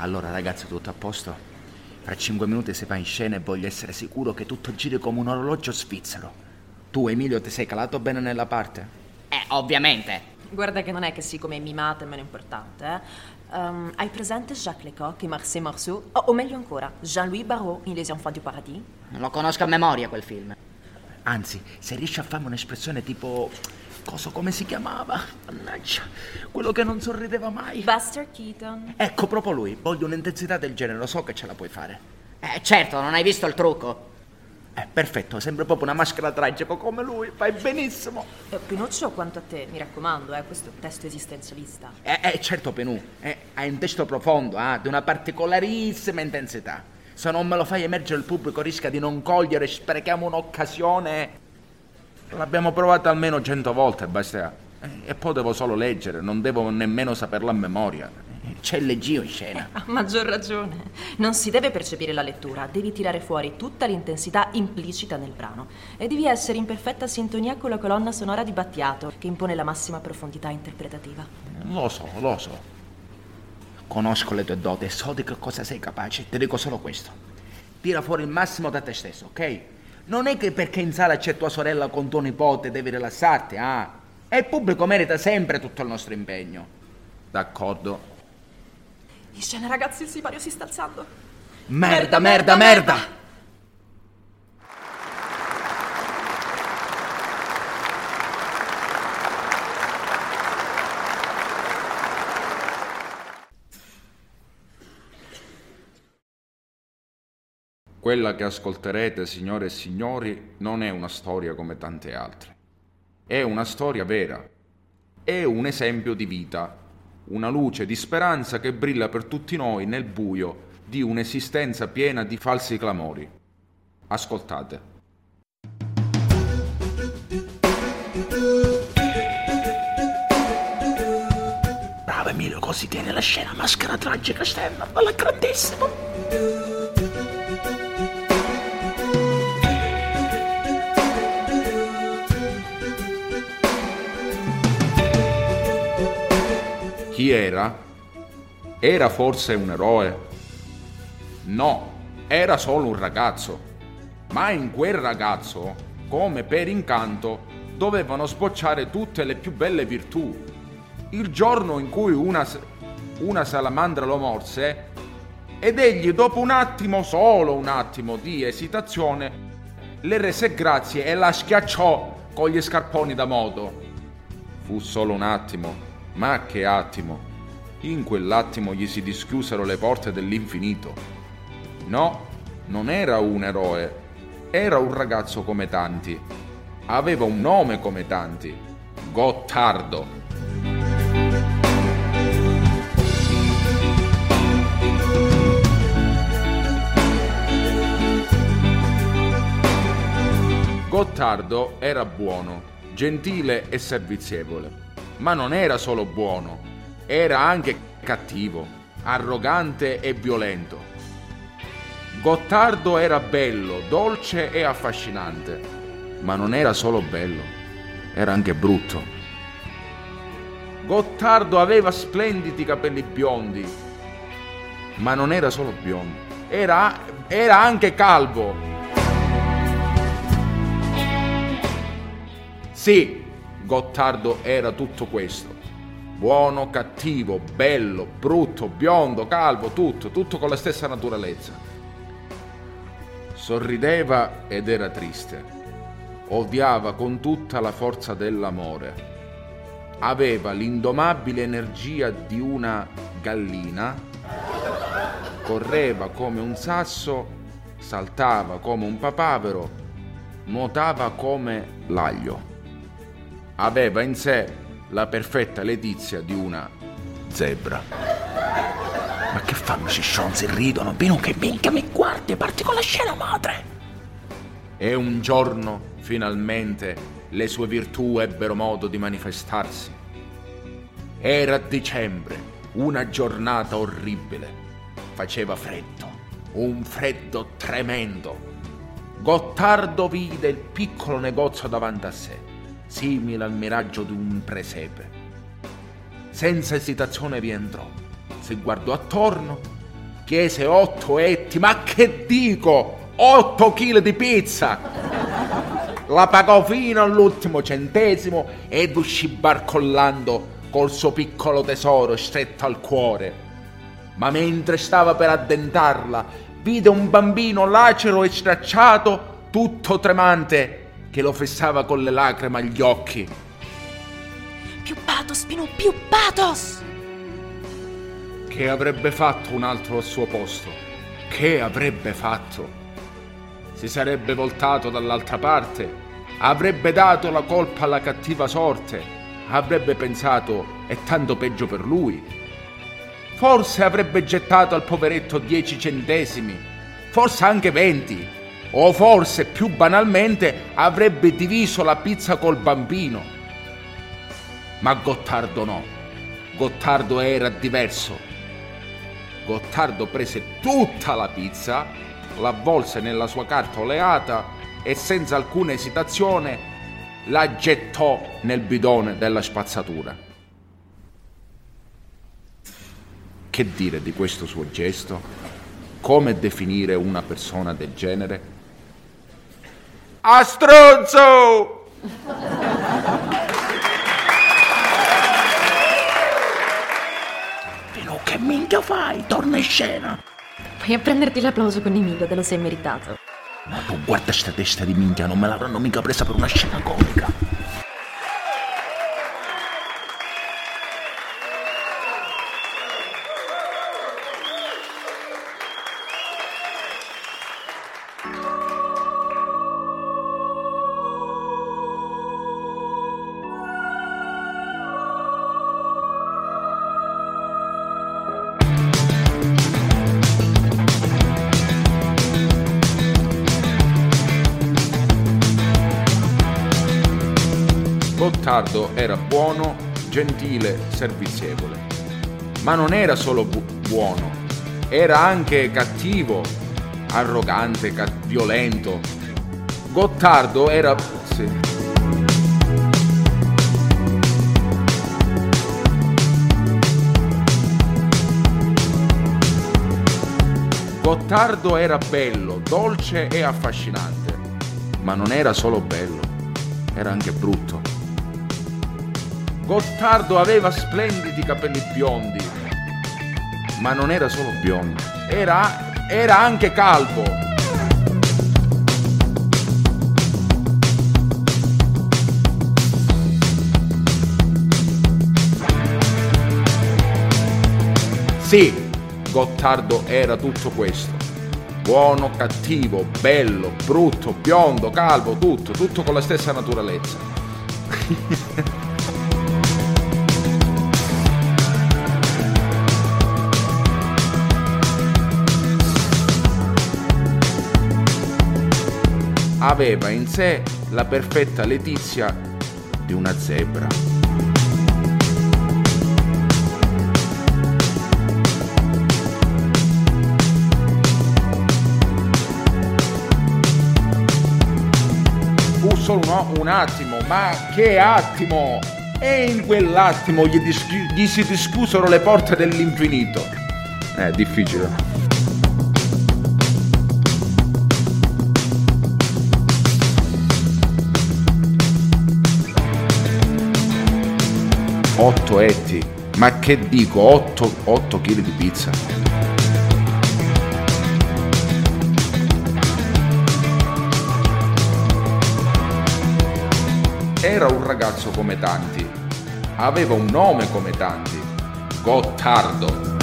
Allora ragazzi, tutto a posto? Fra cinque minuti si va in scena e voglio essere sicuro che tutto giri come un orologio svizzero. Tu, Emilio, ti sei calato bene nella parte? Eh, ovviamente. Guarda che non è che siccome è mimata è meno importante, eh. Um, hai presente Jacques Lecoq e Marcel Marceau? Oh, o meglio ancora, Jean-Louis Barrault in Les Enfants du Paradis? Lo conosco a memoria quel film. Anzi, se riesci a farmi un'espressione tipo... Cosa come si chiamava? Mannaggia, quello che non sorrideva mai. Buster Keaton. Ecco, proprio lui. Voglio un'intensità del genere, lo so che ce la puoi fare. Eh, certo, non hai visto il trucco. Eh, perfetto, sembra proprio una maschera tragica come lui, fai benissimo. Eh, Pinuccio, quanto a te, mi raccomando, eh, questo è un testo esistenzialista. Eh, eh certo, Penù, eh, hai un testo profondo, eh, di una particolarissima intensità. Se non me lo fai emergere il pubblico rischia di non cogliere, sprechiamo un'occasione. L'abbiamo provato almeno cento volte, basta. Eh, E poi devo solo leggere, non devo nemmeno saperlo a memoria. C'è leggio in scena. A maggior ragione. Non si deve percepire la lettura, devi tirare fuori tutta l'intensità implicita nel brano. E devi essere in perfetta sintonia con la colonna sonora di Battiato, che impone la massima profondità interpretativa. Lo so, lo so. Conosco le tue doti e so di che cosa sei capace. Ti dico solo questo. Tira fuori il massimo da te stesso, ok? Non è che perché in sala c'è tua sorella con tuo nipote devi rilassarti, ah? E il pubblico merita sempre tutto il nostro impegno. D'accordo. In scena, ragazzi, il sipario si sta alzando. Merda, merda, merda! Quella che ascolterete, signore e signori, non è una storia come tante altre. È una storia vera. È un esempio di vita, una luce di speranza che brilla per tutti noi nel buio di un'esistenza piena di falsi clamori. Ascoltate. Bravo Emilio, così tiene la scena, maschera tragica, esterna, bella grandissimo. Chi era? Era forse un eroe? No, era solo un ragazzo. Ma in quel ragazzo, come per incanto, dovevano spocciare tutte le più belle virtù. Il giorno in cui una, una salamandra lo morse, ed egli dopo un attimo, solo un attimo di esitazione, le rese grazie e la schiacciò con gli scarponi da moto. Fu solo un attimo, ma che attimo! In quell'attimo gli si dischiusero le porte dell'infinito. No, non era un eroe, era un ragazzo come tanti. Aveva un nome come tanti. Gottardo. Gottardo era buono, gentile e servizievole, ma non era solo buono, era anche cattivo, arrogante e violento. Gottardo era bello, dolce e affascinante, ma non era solo bello, era anche brutto. Gottardo aveva splendidi capelli biondi, ma non era solo biondo, era, era anche calvo. Sì, Gottardo era tutto questo. Buono, cattivo, bello, brutto, biondo, calvo, tutto, tutto con la stessa naturalezza. Sorrideva ed era triste. Odiava con tutta la forza dell'amore. Aveva l'indomabile energia di una gallina. Correva come un sasso, saltava come un papavero, nuotava come l'aglio aveva in sé la perfetta letizia di una zebra. Ma che fanno questi stronzi? Ridono, Bino che minchia mi guardi, parti con la scena madre. E un giorno, finalmente, le sue virtù ebbero modo di manifestarsi. Era dicembre, una giornata orribile. Faceva freddo, un freddo tremendo. Gottardo vide il piccolo negozio davanti a sé, simile al miraggio di un presepe. Senza esitazione vi entrò, si guardò attorno chiese otto etti, ma che dico, otto chili di pizza. La pagò fino all'ultimo centesimo ed uscì barcollando col suo piccolo tesoro stretto al cuore. Ma mentre stava per addentarla, vide un bambino lacero e stracciato, tutto tremante, che lo fessava con le lacrime agli occhi. Più pathos, Pinù, più pathos! Che avrebbe fatto un altro al suo posto? Che avrebbe fatto? Si sarebbe voltato dall'altra parte, avrebbe dato la colpa alla cattiva sorte, avrebbe pensato è tanto peggio per lui. Forse avrebbe gettato al poveretto dieci centesimi, forse anche venti, o forse più banalmente avrebbe diviso la pizza col bambino. Ma Gottardo no, Gottardo era diverso. Gottardo prese tutta la pizza, l'avvolse nella sua carta oleata e senza alcuna esitazione la gettò nel bidone della spazzatura. Che dire di questo suo gesto? Come definire una persona del genere? A stronzo! Pino, che minchia fai? Torna in scena. Vai a prenderti l'applauso con Emilio, te lo sei meritato. Ma tu guarda sta testa di minchia, non me l'avranno mica presa per una scena comica. Gottardo era buono, gentile, servizievole. Ma non era solo bu- buono, era anche cattivo, arrogante, ca- violento. Gottardo era... sì. Gottardo era bello, dolce e affascinante, ma non era solo bello, era anche brutto. Gottardo aveva splendidi capelli biondi, ma non era solo biondo, era, era anche calvo. Sì, Gottardo era tutto questo. Buono, cattivo, bello, brutto, biondo, calvo, tutto, tutto con la stessa naturalezza. aveva in sé la perfetta letizia di una zebra. Fu solo un, un attimo, ma che attimo! E in quell'attimo gli, dischi- gli si dischiusero le porte dell'infinito. È difficile. Otto etti, ma che dico, 8, 8 kg di pizza. Era un ragazzo come tanti, aveva un nome come tanti, Gottardo.